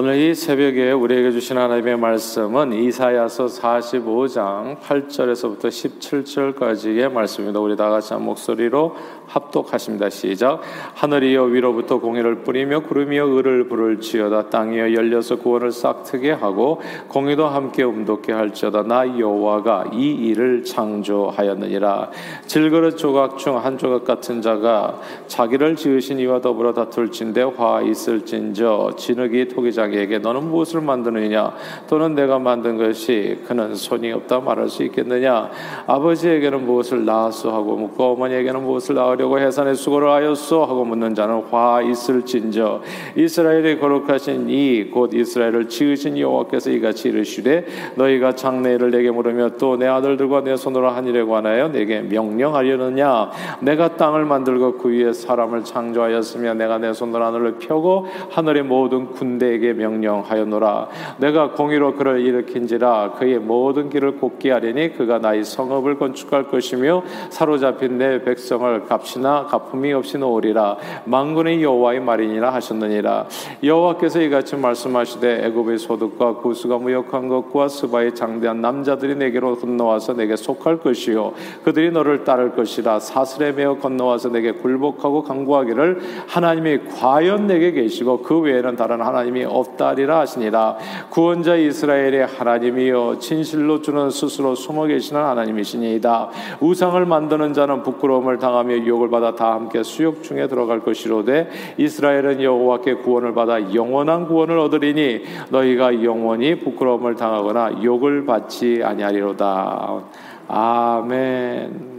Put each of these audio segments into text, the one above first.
오늘 이 새벽에 우리에게 주신 하나님의 말씀은 이사야서 45장 8절에서부터 17절까지의 말씀입니다. 우리 다 같이 한 목소리로 합독하십니다. 시작. 하늘이여 위로부터 공의를 뿌리며 구름이여 을을 부를지어다 땅이여 열려서 구원을 싹트게 하고 공의도 함께 음돋게 할지어다 나 여호와가 이 일을 창조하였느니라. 질그릇 조각 중 한 조각 같은 자가 자기를 지으신 이와 더불어 다툴진대 화 있을진저 진흙이 토기장 자기에게 너는 무엇을 만드느냐? 또는 내가 만든 것이 그는 손이 없다 말할 수 있겠느냐? 아버지에게는 무엇을 낳았소 하고 묻고 어머니에게는 무엇을 낳으려고 해산의 수고를 하였소 하고 묻는 자는 화 있을진저 이스라엘이 거룩하신 이 곧 이스라엘을 지으신 여호와께서 이같이 이르시되 너희가 장래를 내게 물으며 또 내 아들들과 내 손으로 한 일에 관하여 내게 명령하려느냐? 내가 땅을 만들고 그 위에 사람을 창조하였으며 내가 내 손으로 하늘을 펴고 하늘의 모든 군대에게 명령하였노라. 내가 공의로 그를 일으킨지라 그의 모든 길을 곱게 하리니 그가 나의 성읍을 건축할 것이며 사로잡힌 내 백성을 값이나 갚음이 없이 놓으리라. 망군의 여호와의 말이니라 하셨느니라. 여호와께서 이같이 말씀하시되 애굽의 소득과 구수가 무역한 것과 스바의 장대한 남자들이 내게로 건너와서 내게 속할 것이요. 그들이 너를 따를 것이라. 사슬에 매어 건너와서 내게 굴복하고 강구하기를 하나님이 과연 내게 계시고 그 외에는 다른 하나님이 없 없다리라 하시니라. 구원자 이스라엘의 하나님이여 진실로 주는 스스로 숨어 계시는 하나님이시니이다. 우상을 만드는 자는 부끄러움을 당하며 유혹을 받아 다 함께 수욕 중에 들어갈 것이로되 이스라엘은 여호와께 구원을 받아 영원한 구원을 얻으리니 너희가 영원히 부끄러움을 당하거나 욕을 받지 아니하리로다. 아멘.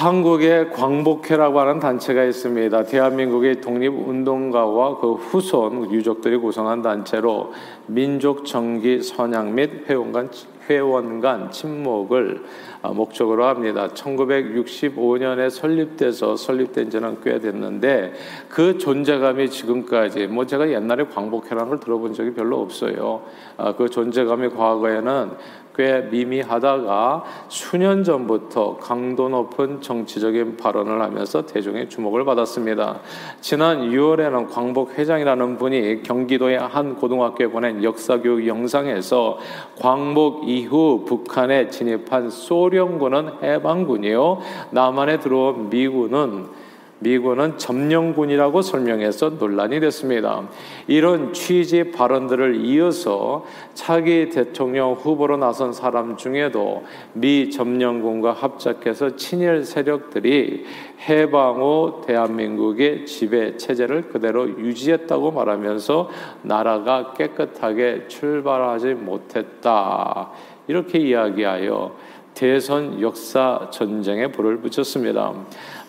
한국에 광복회라고 하는 단체가 있습니다. 대한민국의 독립운동가와 그 후손 유족들이 구성한 단체로 민족 정기 선양 및 회원 회원 간 침묵을 어, 목적으로 합니다. 1965년에 설립돼서 설립된 지는 꽤 됐는데 그 존재감이 지금까지 뭐 제가 옛날에 광복회라는 걸 들어본 적이 별로 없어요. 어, 그 존재감이 과거에는 꽤 미미하다가 수년 전부터 강도 높은 정치적인 발언을 하면서 대중의 주목을 받았습니다. 지난 6월에는 광복 회장이라는 분이 경기도의 한 고등학교에 보낸 역사교육 영상에서 광복 이후 북한에 진입한 소련 군은 해방군이요 남한에 들어온 미군은 미군은 점령군이라고 설명해서 논란이 됐습니다. 이런 취지 발언들을 이어서 차기 대통령 후보로 나선 사람 중에도 미 점령군과 합작해서 친일 세력들이 해방 후 대한민국의 지배 체제를 그대로 유지했다고 말하면서 나라가 깨끗하게 출발하지 못했다. 이렇게 이야기하여 대선 역사 전쟁에 불을 붙였습니다.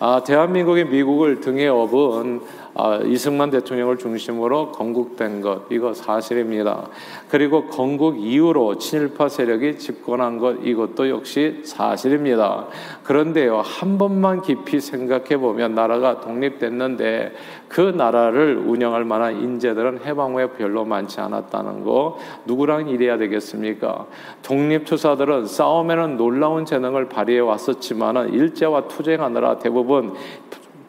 아, 대한민국이 미국을 등에 업은 아, 이승만 대통령을 중심으로 건국된 것 이거 사실입니다. 그리고 건국 이후로 친일파 세력이 집권한 것 이것도 역시 사실입니다. 그런데요 한 번만 깊이 생각해 보면 나라가 독립됐는데 그 나라를 운영할 만한 인재들은 해방 후에 별로 많지 않았다는 거 누구랑 일해야 되겠습니까? 독립투사들은 싸움에는 놀라운 재능을 발휘해 왔었지만은 일제와 투쟁하느라 대부분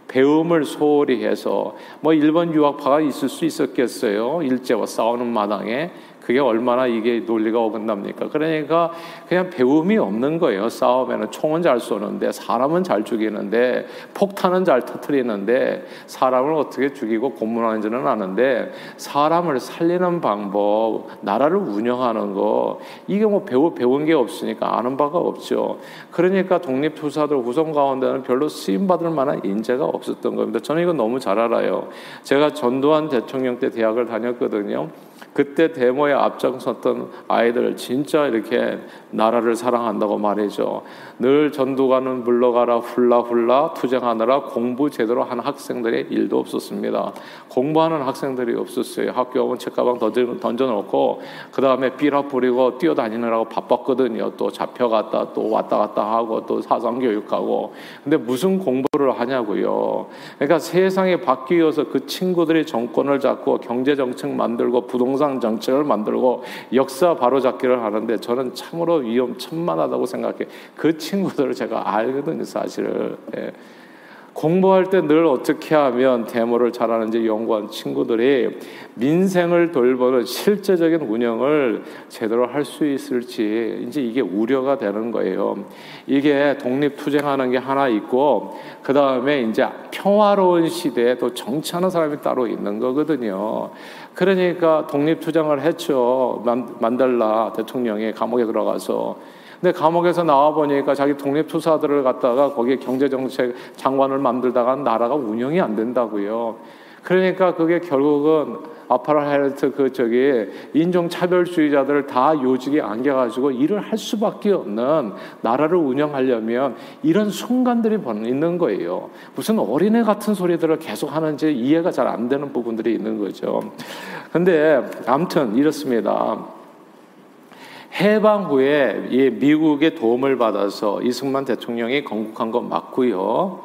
배움을 소홀히 해서 뭐 일본 유학파가 있을 수 있었겠어요. 일제와 싸우는 마당에 그게 얼마나 이게 논리가 어긋납니까? 그러니까 그냥 배움이 없는 거예요. 싸움에는 총은 잘 쏘는데 사람은 잘 죽이는데 폭탄은 잘 터트리는데 사람을 어떻게 죽이고 고문하는지는 아는데 사람을 살리는 방법, 나라를 운영하는 거 이게 뭐 배우 배운 게 없으니까 아는 바가 없죠. 그러니까 독립투사들 후손 가운데는 별로 쓰임 받을 만한 인재가 없었던 겁니다. 저는 이거 너무 잘 알아요. 제가 전두환 대통령 때 대학을 다녔거든요. 그때 데모에 앞장섰던 아이들 진짜 이렇게 나라를 사랑한다고 말이죠. 늘 전두관은 물러가라 훌라훌라 투쟁하느라 공부 제대로 한 학생들의 일도 없었습니다. 공부하는 학생들이 없었어요. 학교 오면 책가방 던져, 놓고 그 다음에 삐라 뿌리고 뛰어다니느라고 바빴거든요. 또 잡혀갔다 또 왔다 갔다 하고 또 사상교육하고 근데 무슨 공부를 하냐고요. 그러니까 세상이 바뀌어서 그 친구들이 정권을 잡고 경제정책 만들고 부동 산 정책을 만들고 역사 바로잡기를 하는데 저는 참으로 위험 천만하다고 생각해. 그 친구들을 제가 알거든요, 사실을. 예. 공부할 때 늘 어떻게 하면 데모를 잘하는지 연구한 친구들이 민생을 돌보는 실제적인 운영을 제대로 할 수 있을지 이제 이게 우려가 되는 거예요. 이게 독립투쟁하는 게 하나 있고 그 다음에 이제 평화로운 시대에 또 정치하는 사람이 따로 있는 거거든요. 그러니까 독립투쟁을 했죠. 만델라 대통령이 감옥에 들어가서 근데 감옥에서 나와 보니까 자기 독립 투사들을 갖다가 거기에 경제 정책 장관을 만들다가 나라가 운영이 안 된다고요. 그러니까 그게 결국은 아파르헤이트 그 저기 인종 차별주의자들을 다 요직에 안겨가지고 일을 할 수밖에 없는 나라를 운영하려면 이런 순간들이 있는 거예요. 무슨 어린애 같은 소리들을 계속 하는지 이해가 잘 안 되는 부분들이 있는 거죠. 근데 아무튼 이렇습니다. 해방 후에 이 미국의 도움을 받아서 이승만 대통령이 건국한 건 맞고요.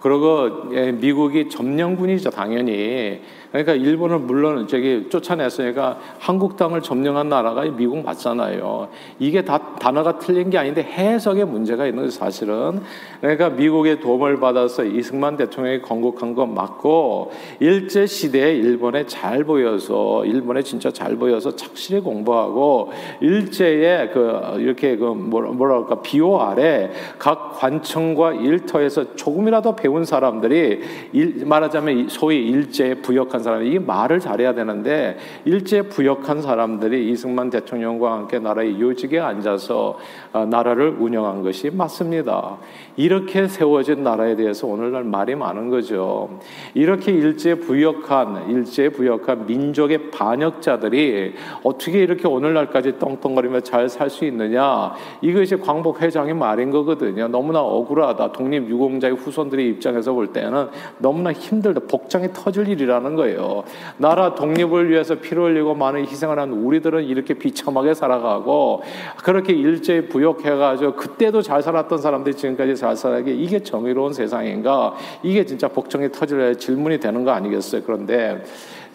그리고 예, 미국이 점령군이죠, 당연히. 그러니까 일본을 물론 저기 쫓아냈으니까 한국 땅을 점령한 나라가 미국 맞잖아요. 이게 다 단어가 틀린 게 아닌데 해석에 문제가 있는 거 사실은. 그러니까 미국의 도움을 받아서 이승만 대통령이 건국한 건 맞고 일제 시대에 일본에 잘 보여서 일본에 진짜 잘 보여서 착실히 공부하고 일제에 그 이렇게 그 뭐랄까 비호 아래 각 관청과 일터에서 조금이라도 배운 사람들이 일, 말하자면 소위 일제에 부역한 부역한 사람이 이 말을 잘해야 되는데 일제 부역한 사람들이 이승만 대통령과 함께 나라의 요직에 앉아서 어, 나라를 운영한 것이 맞습니다. 이렇게 세워진 나라에 대해서 오늘날 말이 많은 거죠. 이렇게 일제 부역한 일제 부역한 민족의 반역자들이 어떻게 이렇게 오늘날까지 떵떵거리며 잘 살 수 있느냐? 이것이 광복 회장의 말인 거거든요. 너무나 억울하다. 독립 유공자의 후손들의 입장에서 볼 때는 너무나 힘들다. 복장이 터질 일이라는 거예요. 거예요. 나라 독립을 위해서 피를 흘리고 많은 희생을 한 우리들은 이렇게 비참하게 살아가고 그렇게 일제히 부역해가지고 그때도 잘 살았던 사람들이 지금까지 잘 살아게 이게 정의로운 세상인가? 이게 진짜 복종이 터질 질문이 되는 거 아니겠어요? 그런데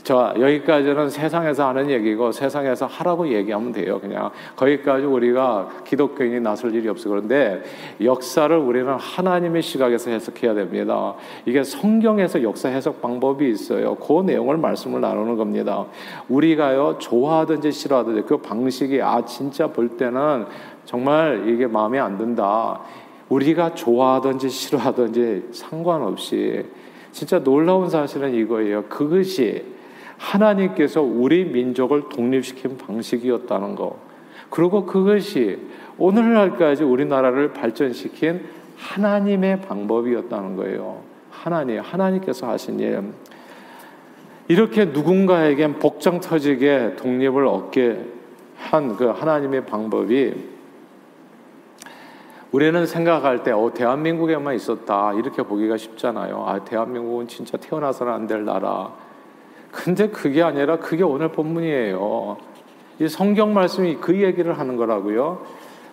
저 여기까지는 세상에서 하는 얘기고 세상에서 하라고 얘기하면 돼요. 그냥 거기까지 우리가 기독교인이 나설 일이 없어. 그런데 역사를 우리는 하나님의 시각에서 해석해야 됩니다. 이게 성경에서 역사 해석 방법이 있어요. 그 내용을 말씀을 나누는 겁니다. 우리가요 좋아하든지 싫어하든지 그 방식이 아 진짜 볼 때는 정말 이게 마음에 안 든다. 우리가 좋아하든지 싫어하든지 상관없이 진짜 놀라운 사실은 이거예요. 그것이 하나님께서 우리 민족을 독립시킨 방식이었다는 거. 그리고 그것이 오늘날까지 우리나라를 발전시킨 하나님의 방법이었다는 거예요. 하나님, 하나님께서 하신 일. 이렇게 누군가에겐 복장 터지게 독립을 얻게 한 그 하나님의 방법이 우리는 생각할 때, 어, 대한민국에만 있었다. 이렇게 보기가 쉽잖아요. 아, 대한민국은 진짜 태어나서는 안 될 나라. 근데 그게 아니라 그게 오늘 본문이에요. 이 성경 말씀이 그 얘기를 하는 거라고요.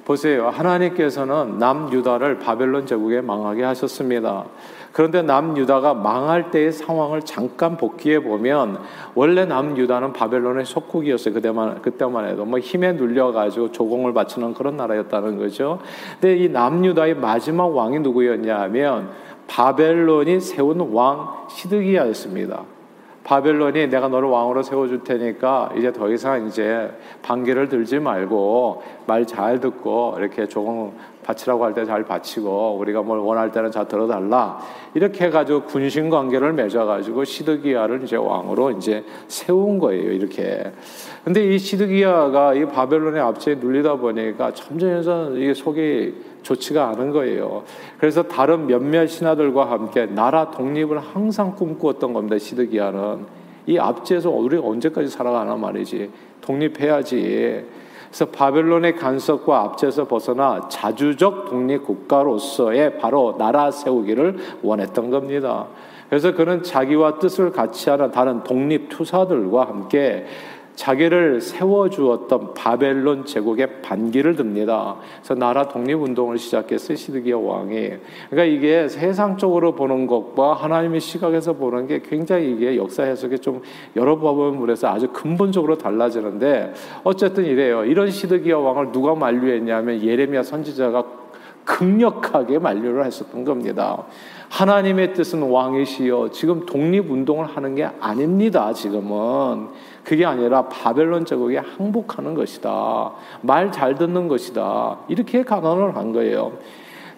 보세요. 하나님께서는 남유다를 바벨론 제국에 망하게 하셨습니다. 그런데 남유다가 망할 때의 상황을 잠깐 복귀해 보면 원래 남유다는 바벨론의 속국이었어요. 그때만 그때만 해도 뭐 힘에 눌려 가지고 조공을 바치는 그런 나라였다는 거죠. 근데 이 남유다의 마지막 왕이 누구였냐면 바벨론이 세운 왕 시드기야였습니다. 바벨론이 내가 너를 왕으로 세워줄 테니까 이제 더 이상 이제 반기를 들지 말고 말 잘 듣고 이렇게 조금 바치라고 할 때 잘 바치고 우리가 뭘 원할 때는 잘 들어달라. 이렇게 해가지고 군신 관계를 맺어가지고 시드기야를 이제 왕으로 이제 세운 거예요 이렇게. 근데 이 시드기야가 이 바벨론의 압제에 눌리다 보니까 점점 이게 속이 좋지가 않은 거예요. 그래서 다른 몇몇 신하들과 함께 나라 독립을 항상 꿈꾸었던 겁니다. 시드기야는 이 압제에서 우리가 언제까지 살아가나 말이지 독립해야지. 그래서 바벨론의 간섭과 압제에서 벗어나 자주적 독립 국가로서의 바로 나라 세우기를 원했던 겁니다. 그래서 그는 자기와 뜻을 같이 하는 다른 독립 투사들과 함께 자기를 세워주었던 바벨론 제국의 반기를 듭니다. 그래서 나라 독립운동을 시작했어요. 시드기야 왕이. 그러니까 이게 세상적으로 보는 것과 하나님의 시각에서 보는 게 굉장히 이게 역사 해석이 좀 여러 부분에서 아주 근본적으로 달라지는데 어쨌든 이래요. 이런 시드기야 왕을 누가 만류했냐면 예레미야 선지자가 극력하게 만류를 했었던 겁니다. 하나님의 뜻은 왕이시여 지금 독립운동을 하는 게 아닙니다. 지금은 그게 아니라 바벨론 제국에 항복하는 것이다. 말 잘 듣는 것이다. 이렇게 간언을 한 거예요.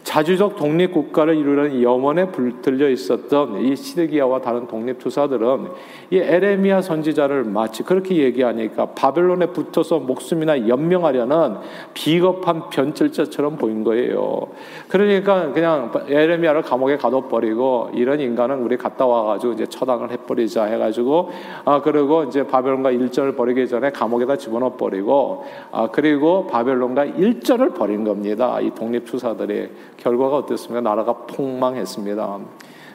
자주적 독립 국가를 이루려는 염원에 불들려 있었던 이 시드기야와 다른 독립 투사들은 이 에레미야 선지자를 마치 그렇게 얘기하니까 바벨론에 붙어서 목숨이나 연명하려는 비겁한 변절자처럼 보인 거예요. 그러니까 그냥 에레미야를 감옥에 가둬버리고 이런 인간은 우리 갔다 와가지고 이제 처단을 해버리자 해가지고 아 그리고 이제 바벨론과 일전을 벌이기 전에 감옥에다 집어넣어 버리고 아 그리고 바벨론과 일전을 벌인 겁니다. 이 독립 투사들이 결과가 어땠습니까? 나라가 폭망했습니다.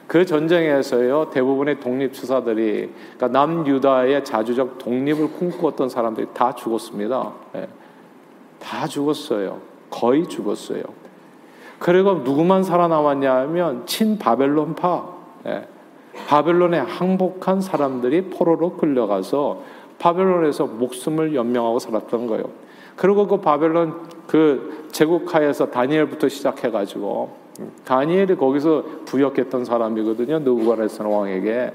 그 전쟁에서요 대부분의 독립 투사들이 그러니까 남유다의 자주적 독립을 꿈꾸었던 사람들이 다 죽었습니다. 네. 다 죽었어요. 거의 죽었어요. 그리고 누구만 살아남았냐 하면 친바벨론파 네. 바벨론에 항복한 사람들이 포로로 끌려가서 바벨론에서 목숨을 연명하고 살았던 거예요. 그리고 그 바벨론 그 제국하에서 다니엘부터 시작해가지고 다니엘이 거기서 부역했던 사람이거든요. 느부갓네살 왕에게.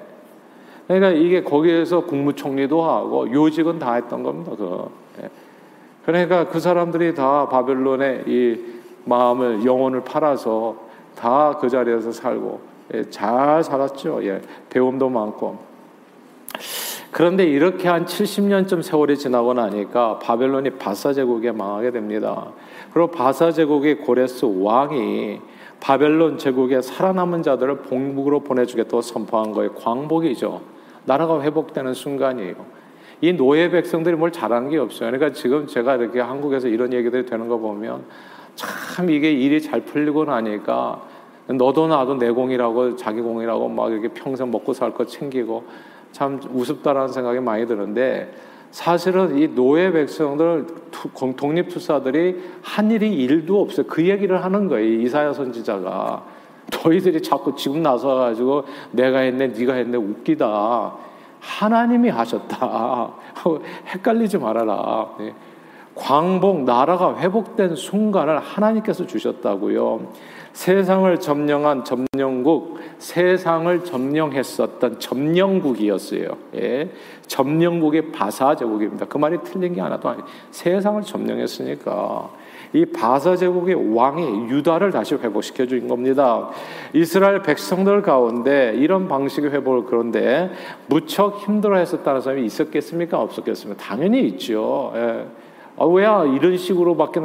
그러니까 이게 거기에서 국무총리도 하고 요직은 다 했던 겁니다. 그. 그러니까 그 사람들이 다 바벨론의 이 마음을 영혼을 팔아서 다 그 자리에서 살고 예, 잘 살았죠. 예, 배움도 많고. 그런데 이렇게 한 70년쯤 세월이 지나고 나니까 바벨론이 바사 제국에 망하게 됩니다. 그리고 바사 제국의 고레스 왕이 바벨론 제국의 살아남은 자들을 본국으로 보내주겠다고 선포한 거예요. 광복이죠. 나라가 회복되는 순간이에요. 이 노예 백성들이 뭘 잘한 게 없어요. 그러니까 지금 제가 이렇게 한국에서 이런 얘기들이 되는 거 보면 참 이게 일이 잘 풀리고 나니까 너도 나도 내 공이라고 자기 공이라고 막 이렇게 평생 먹고 살 거 챙기고 참 우습다라는 생각이 많이 드는데 사실은 이 노예 백성들 독립투사들이 한 일이 일도 없어요. 그 얘기를 하는 거예요. 이사야 선지자가 너희들이 자꾸 지금 나서 가지고 내가 했네, 네가 했네 웃기다. 하나님이 하셨다. 헷갈리지 말아라. 네. 광복 나라가 회복된 순간을 하나님께서 주셨다고요. 세상을 점령한 점령국, 세상을 점령했었던 점령국이었어요. 예. 점령국의 바사 제국입니다. 그 말이 틀린 게 하나도 아니에요. 세상을 점령했으니까 이 바사 제국의 왕이 유다를 다시 회복시켜 준 겁니다. 이스라엘 백성들 가운데 이런 방식의 회복을 그런데 무척 힘들어 했었다는 사람이 있었겠습니까? 없었겠습니까? 당연히 있죠. 예. 아, 왜 이런 식으로밖에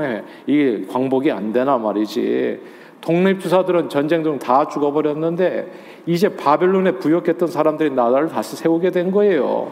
이게 광복이 안 되나 말이지. 독립투사들은 전쟁 중 다 죽어버렸는데 이제 바벨론에 부역했던 사람들이 나라를 다시 세우게 된 거예요.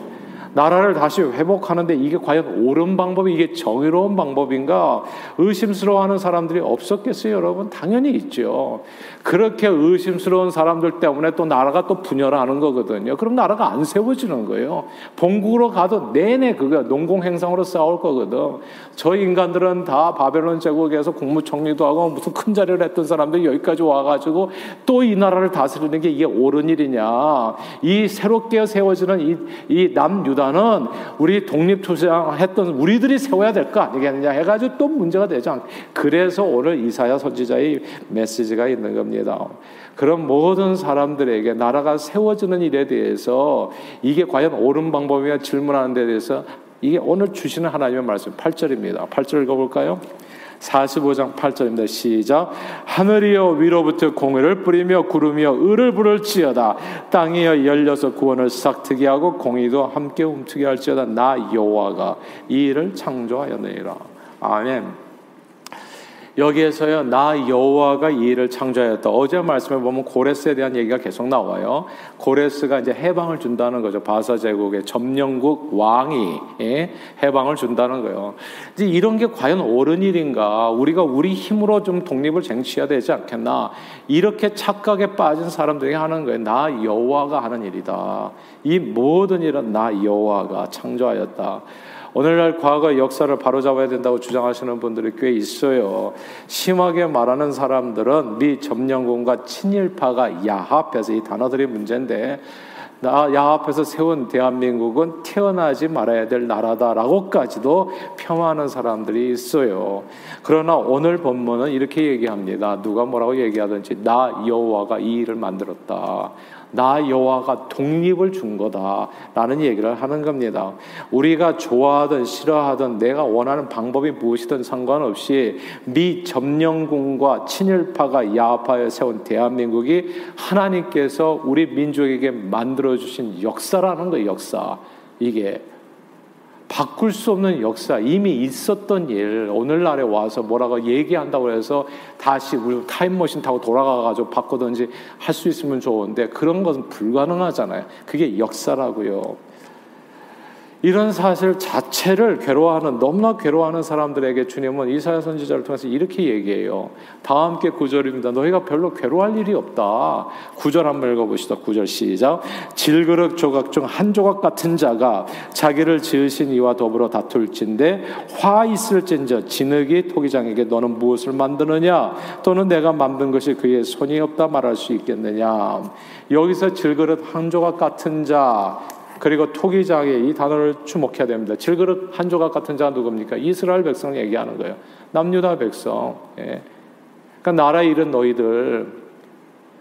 나라를 다시 회복하는데 이게 과연 옳은 방법이 이게 정의로운 방법인가 의심스러워하는 사람들이 없었겠어요, 여러분? 당연히 있죠. 그렇게 의심스러운 사람들 때문에 또 나라가 또 분열하는 거거든요. 그럼 나라가 안 세워지는 거예요. 본국으로 가도 내내 그거 농공 행상으로 싸울 거거든. 저 인간들은 다 바벨론 제국에서 국무총리도 하고 무슨 큰 자리를 했던 사람들이 여기까지 와가지고 또 이 나라를 다스리는 게 이게 옳은 일이냐. 이 새롭게 세워지는 이, 이 남유 다는 우리 독립투쟁 했던 우리들이 세워야 될 거 아니겠느냐 해가지고 또 문제가 않 그래서 오늘 이사야 선지자의 메시지가 있는. 겁니다. 그런 모든 사람들에게 나라가 세워지는 일에 대해서 이게 과연 옳은 방법이냐 질문하는 데 대해서 이게 오늘 주시는 하나님의 말씀 8절입니다. 8절 읽어볼까요? 45장 8절입니다. 시작. 하늘이여 위로부터 공의를 뿌리며 구름이여 을을 부를지어다. 땅이여 열려서 구원을 싹트게 하고 공의도 함께 움트게 할지어다. 나 여호와가 이 일을 창조하였느니라. 아멘. 여기에서요 나 여호와가 이 일을 창조하였다. 어제 말씀에 보면 고레스에 대한 얘기가 계속 나와요. 고레스가 이제 해방을 준다는 거죠. 바사 제국의 점령국 왕이 예? 해방을 준다는 거예요. 이제 이런 게 과연 옳은 일인가? 우리가 우리 힘으로 좀 독립을 쟁취해야 되지 않겠나? 이렇게 착각에 빠진 사람들이 하는 거예요. 나 여호와가 하는 일이다. 이 모든 일은 나 여호와가 창조하였다. 오늘날 과거 역사를 바로잡아야 된다고 주장하시는 분들이 꽤 있어요. 심하게 말하는 사람들은 미 점령군과 친일파가 야합해서 이 단어들이 문제인데 나, 야 앞에서 세운 대한민국은 태어나지 말아야 될 나라다라고까지도 폄하하는 사람들이 있어요. 그러나 오늘 본문은 이렇게 얘기합니다. 누가 뭐라고 얘기하든지 나 여호와가 이 일을 만들었다. 나 여호와가 독립을 준 거다라는 얘기를 하는 겁니다. 우리가 좋아하든 싫어하든 내가 원하는 방법이 무엇이든 상관없이 미 점령군과 친일파가 야파에 세운 대한민국이 하나님께서 우리 민족에게 만들어 주신 역사라는 거예요. 역사 이게 바꿀 수 없는 역사, 이미 있었던 일, 오늘날에 와서 뭐라고 얘기한다고 해서 다시 우리 타임머신 타고 돌아가가지고 바꾸든지 할 수 있으면 좋은데 그런 것은 불가능하잖아요. 그게 역사라고요. 이런 사실 자체를 괴로워하는 너무나 괴로워하는 사람들에게 주님은 이사야 선지자를 통해서 이렇게 얘기해요. 다 함께 구절입니다. 너희가 별로 괴로워할 일이 없다. 구절 한번 읽어보시다. 구절 시작. 질그릇 조각 중 한 조각 같은 자가 자기를 지으신 이와 더불어 다툴진데 화 있을진저 진흙이 토기장에게 너는 무엇을 만드느냐 또는 내가 만든 것이 그의 손이 없다 말할 수 있겠느냐 여기서 질그릇 한 조각 같은 자 그리고 토기장의 이 단어를 주목해야 됩니다. 질그릇 한 조각 같은 자가 누굽니까? 이스라엘 백성 얘기하는 거예요. 남유다 백성. 예. 그러니까 나라 잃은 너희들,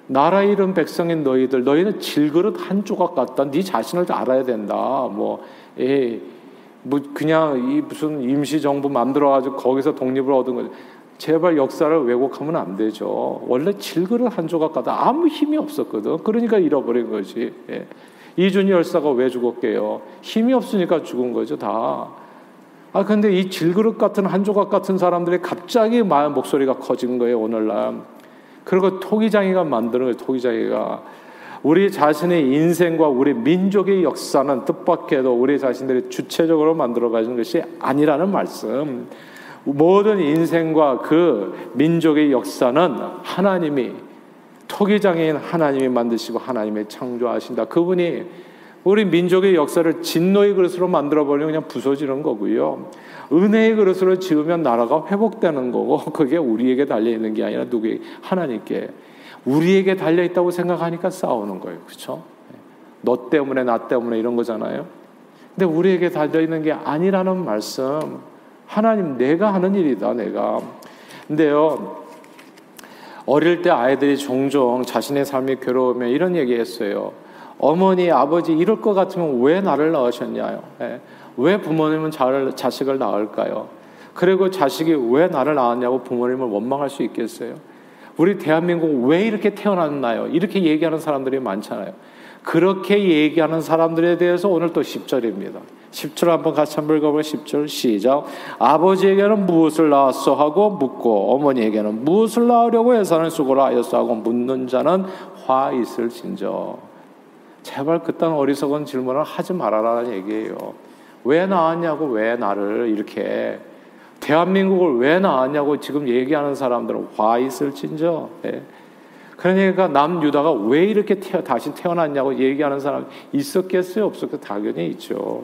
나라 잃은 백성인 너희들, 너희는 질그릇 한 조각 같다. 네 자신을 알아야 된다. 뭐, 예, 뭐 그냥 이 무슨 임시 정부 만들어 가지고 거기서 독립을 얻은 거죠. 제발 역사를 왜곡하면 안 되죠. 원래 질그릇 한 조각 같다. 아무 힘이 없었거든. 그러니까 잃어버린 거지. 예. 이준희 열사가 왜 죽었게요? 힘이 없으니까 죽은 거죠, 다. 아, 근데 이 질그릇 같은 한 조각 같은 사람들이 갑자기 마음 목소리가 커진 거예요, 오늘날. 그리고 토기장이가 만드는 거예요, 토기장이가. 우리 자신의 인생과 우리 민족의 역사는 뜻밖에도 우리 자신들이 주체적으로 만들어 가는 것이 아니라는 말씀. 모든 인생과 그 민족의 역사는 하나님이 토기장애인 하나님이 만드시고 하나님이 창조하신다. 그분이 우리 민족의 역사를 진노의 그릇으로 만들어버리면 그냥 부서지는 거고요. 은혜의 그릇으로 지으면 나라가 회복되는 거고 그게 우리에게 달려있는 게 아니라 누구에게? 하나님께. 우리에게 달려있다고 생각하니까 싸우는 거예요. 그렇죠? 너 때문에 나 때문에 이런 거잖아요. 근데 우리에게 달려있는 게 아니라는 말씀. 하나님 내가 하는 일이다 내가. 근데요. 어릴 때 아이들이 종종 자신의 삶이 괴로우면 이런 얘기했어요. 어머니, 아버지 이럴 것 같으면 왜 나를 낳으셨냐요? 예. 왜 부모님은 자, 식을 낳을까요? 그리고 자식이 왜 나를 낳았냐고 부모님을 원망할 수 있겠어요? 우리 대한민국 왜 이렇게 태어났나요? 이렇게 얘기하는 사람들이 많잖아요. 그렇게 얘기하는 사람들에 대해서 오늘 또 10절입니다. 10절 한번 같이 한번 읽어보면 10절 시작. 아버지에게는 무엇을 낳았어 하고 묻고 어머니에게는 무엇을 낳으려고 예산을 수고를 하였어 하고 묻는 자는 화 있을 진저. 제발 그딴 어리석은 질문을 하지 말아라는 얘기예요. 왜 낳았냐고 왜 나를 이렇게 대한민국을 왜 낳았냐고 지금 얘기하는 사람들은 화 있을 진저. 네. 그러니까 남유다가 왜 이렇게 태어, 다시 태어났냐고 얘기하는 사람 있었겠어요? 없었겠어요? 당연히 있죠.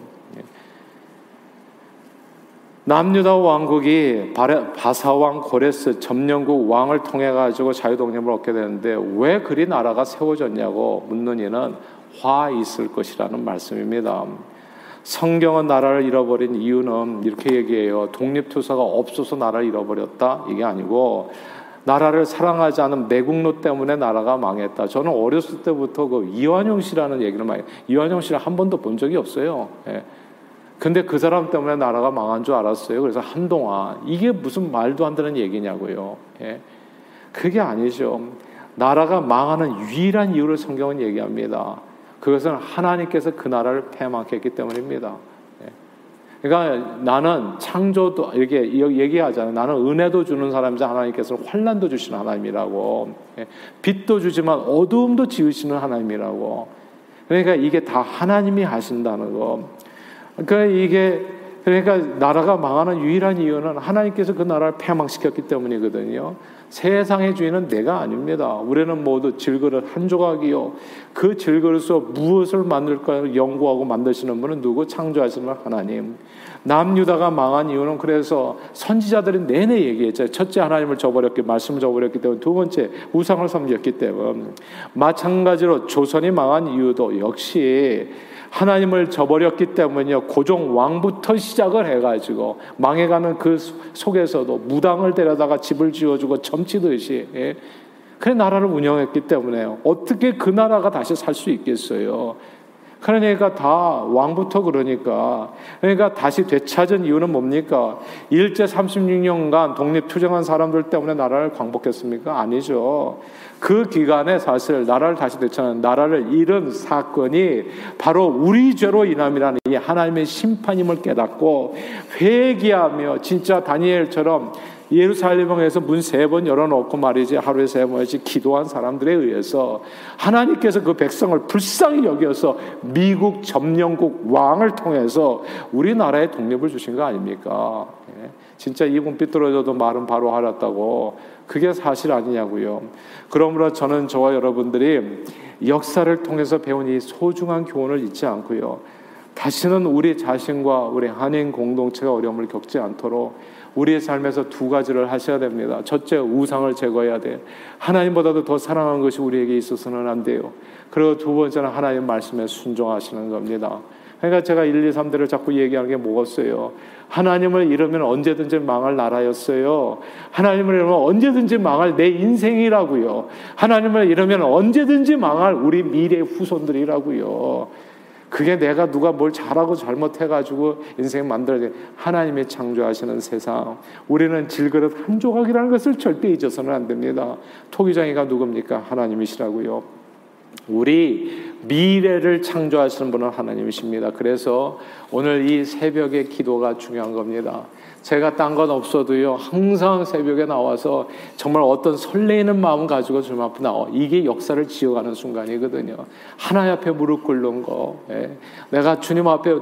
남유다 왕국이 바사왕 고레스 점령국 왕을 통해 가지고 자유독립을 얻게 되는데 왜 그리 나라가 세워졌냐고 묻는 이는 화 있을 것이라는 말씀입니다. 성경은 나라를 잃어버린 이유는 이렇게 얘기해요. 독립투사가 없어서 나라를 잃어버렸다 이게 아니고 나라를 사랑하지 않은 매국노 때문에 나라가 망했다. 저는 어렸을 때부터 그 이완용 씨라는 얘기를 많이 이완용 씨를 한 번도 본 적이 없어요. 예. 근데 그 사람 때문에 나라가 망한 줄 알았어요. 그래서 한동안 이게 무슨 말도 안 되는 얘기냐고요. 예. 그게 아니죠. 나라가 망하는 유일한 이유를 성경은 얘기합니다. 그것은 하나님께서 그 나라를 패망케 했기 때문입니다. 예. 그러니까 나는 창조도 이렇게 얘기하잖아요. 나는 은혜도 주는 사람이자 하나님께서 환란도 주시는 하나님이라고. 예. 빛도 주지만 어두움도 지으시는 하나님이라고. 그러니까 이게 다 하나님이 하신다는 거. 그러니까 이게 그러니까 나라가 망하는 유일한 이유는 하나님께서 그 나라를 패망시켰기 때문이거든요. 세상의 주인은 내가 아닙니다. 우리는 모두 질그릇 한 조각이요. 그 질그릇으로 무엇을 만들까 연구하고 만드시는 분은 누구? 창조하시는 하나님. 남유다가 망한 이유는 그래서 선지자들이 내내 얘기했죠. 첫째 하나님을 저버렸기, 말씀을 저버렸기 때문에 두 번째 우상을 섬겼기 때문에 마찬가지로 조선이 망한 이유도 역시 하나님을 저버렸기 때문이요. 고종 왕부터 시작을 해가지고 망해가는 그 속에서도 무당을 데려다가 집을 지어주고 점치듯이 예. 그래 나라를 운영했기 때문에요. 어떻게 그 나라가 다시 살 수 있겠어요? 그러니까 다 왕부터 그러니까 그러니까 다시 되찾은 이유는 뭡니까? 일제 36년간 독립 투쟁한 사람들 때문에 나라를 광복했습니까? 아니죠. 그 기간에 사실 나라를 다시 되찾는 나라를 잃은 사건이 바로 우리 죄로 인함이라는 이 하나님의 심판임을 깨닫고 회개하며 진짜 다니엘처럼 예루살렘에서 문 세 번 열어놓고 말이지 하루에 세 번씩 기도한 사람들에 의해서 하나님께서 그 백성을 불쌍히 여겨서 미국 점령국 왕을 통해서 우리나라에 독립을 주신 거 아닙니까? 예. 진짜 이분 삐뚤어져도 말은 바로 하렸다고 그게 사실 아니냐고요. 그러므로 저는 저와 여러분들이 역사를 통해서 배운 이 소중한 교훈을 잊지 않고요. 다시는 우리 자신과 우리 한인 공동체가 어려움을 겪지 않도록 우리의 삶에서 두 가지를 하셔야 됩니다. 첫째, 우상을 제거해야 돼. 하나님보다도 더 사랑하는 것이 우리에게 있어서는 안 돼요. 그리고 두 번째는 하나님 말씀에 순종하시는 겁니다. 그러니까 제가 1, 2, 3대를 자꾸 얘기하는 게 뭐겠어요? 하나님을 잃으면 언제든지 망할 나라였어요. 하나님을 잃으면 언제든지 망할 내 인생이라고요. 하나님을 잃으면 언제든지 망할 우리 미래 후손들이라고요. 그게 내가 누가 뭘 잘하고 잘못해가지고 인생 만들어야 하나님이 창조하시는 세상. 우리는 질그릇 한 조각이라는 것을 절대 잊어서는 안 됩니다. 토기장이가 누굽니까? 하나님이시라고요. 우리 미래를 창조하시는 분은 하나님이십니다. 그래서 오늘 이 새벽의 기도가 중요한 겁니다. 제가 딴 건 없어도요, 항상 새벽에 나와서 정말 어떤 설레이는 마음 가지고 주님 앞에 나와. 이게 역사를 지어가는 순간이거든요. 하나님 앞에 무릎 꿇는 거. 예. 내가 주님 앞에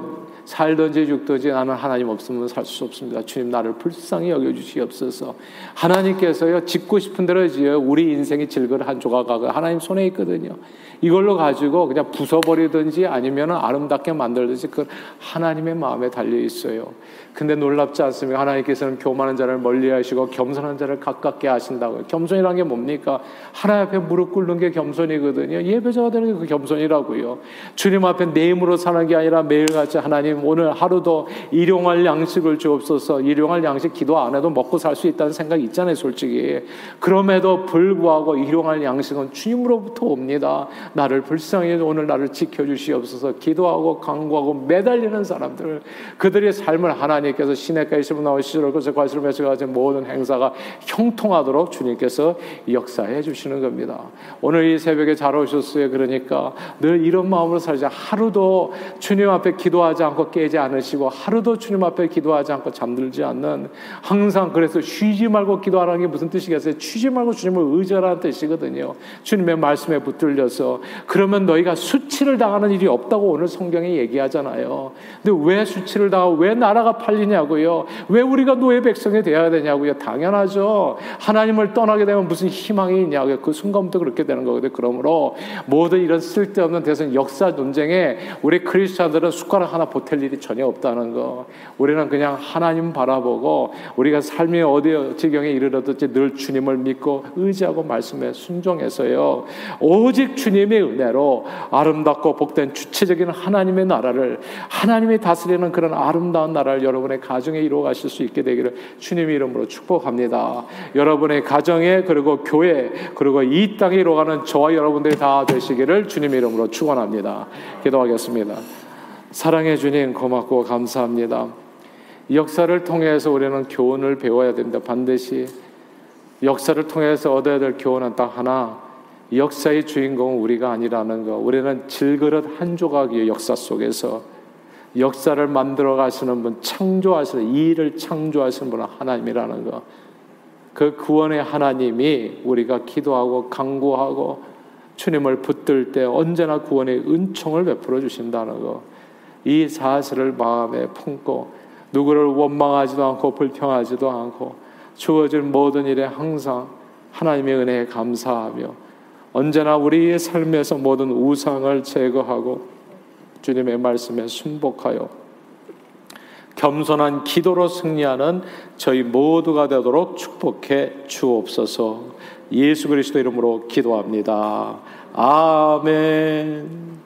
살든지 죽든지 나는 하나님 없으면 살 수 없습니다. 주님 나를 불쌍히 여겨주시옵소서. 하나님께서요 짓고 싶은 대로 지어 우리 인생이 질거를 한 조각하고 하나님 손에 있거든요. 이걸로 가지고 그냥 부숴버리든지 아니면 아름답게 만들든지 그 하나님의 마음에 달려 있어요. 근데 놀랍지 않습니까? 하나님께서는 교만한 자를 멀리하시고 겸손한 자를 가깝게 하신다고요. 겸손이란 게 뭡니까? 하나님 앞에 무릎 꿇는 게 겸손이거든요. 예배자가 되는 게 그 겸손이라고요. 주님 앞에 내 힘으로 사는 게 아니라 매일같이 하나님 오늘 하루도 일용할 양식을 주옵소서. 일용할 양식 기도 안 해도 먹고 살 수 있다는 생각이 있잖아요, 솔직히. 그럼에도 불구하고 일용할 양식은 주님으로부터 옵니다. 나를 불쌍히 오늘 나를 지켜 주시옵소서. 기도하고 강구하고 매달리는 사람들, 그들의 삶을 하나님 하나님께서 시내가에 나온 시절 그것을 과실로 맺어가지고 모든 행사가 형통하도록 주님께서 역사해 주시는 겁니다. 오늘 이 새벽에 잘 오셨어요. 그러니까 늘 이런 마음으로 살자. 하루도 주님 앞에 기도하지 않고 깨지 않으시고 하루도 주님 앞에 기도하지 않고 잠들지 않는 항상 그래서 쉬지 말고 기도하라는 게 무슨 뜻이겠어요? 쉬지 말고 주님을 의지하라는 뜻이거든요. 주님의 말씀에 붙들려서 그러면 너희가 수치를 당하는 일이 없다고 오늘 성경에 얘기하잖아요. 근데 왜 수치를 당하고 왜 나라가 팔리냐고요. 왜 우리가 노예 백성이 되어야 되냐고요. 당연하죠. 하나님을 떠나게 되면 무슨 희망이 있냐고요. 그 순간부터 그렇게 되는 거거든요. 그러므로 모든 이런 쓸데없는 대선 역사 논쟁에 우리 크리스천들은 숟가락 하나 보탤 일이 전혀 없다는 거. 우리는 그냥 하나님 바라보고 우리가 삶이 어디 지경에 이르렀든지 늘 주님을 믿고 의지하고 말씀에 순종해서요. 오직 주님의 은혜로 아름답고 복된 주체적인 하나님의 나라를 하나님이 다스리는 그런 아름다운 나라를 여러분의 가정에 이루어 가 실수 있게 되기를 주님의 이름으로 축복합니다. 여러분의 가정에 그리고 교회 그리고 이 땅에 이루어가는 저와 여러분들이 다 되시기를 주님의 이름으로 축원합니다. 기도하겠습니다. 사랑해 주님 고맙고 감사합니다. 역사를 통해서 우리는 교훈을 배워야 된다. 반드시 역사를 통해서 얻어야 될 교훈은 딱 하나. 역사의 주인공은 우리가 아니라는 거. 우리는 질그릇 한 조각이에요. 역사 속에서. 역사를 만들어 가시는 분, 창조하시는 이 일을 창조하시는 분은 하나님이라는 거. 그 구원의 하나님이 우리가 기도하고 강구하고 주님을 붙들 때 언제나 구원의 은총을 베풀어 주신다는 거. 이 사실을 마음에 품고 누구를 원망하지도 않고 불평하지도 않고 주어진 모든 일에 항상 하나님의 은혜에 감사하며 언제나 우리의 삶에서 모든 우상을 제거하고 주님의 말씀에 순복하여 겸손한 기도로 승리하는 저희 모두가 되도록 축복해 주옵소서. 예수 그리스도 이름으로 기도합니다. 아멘.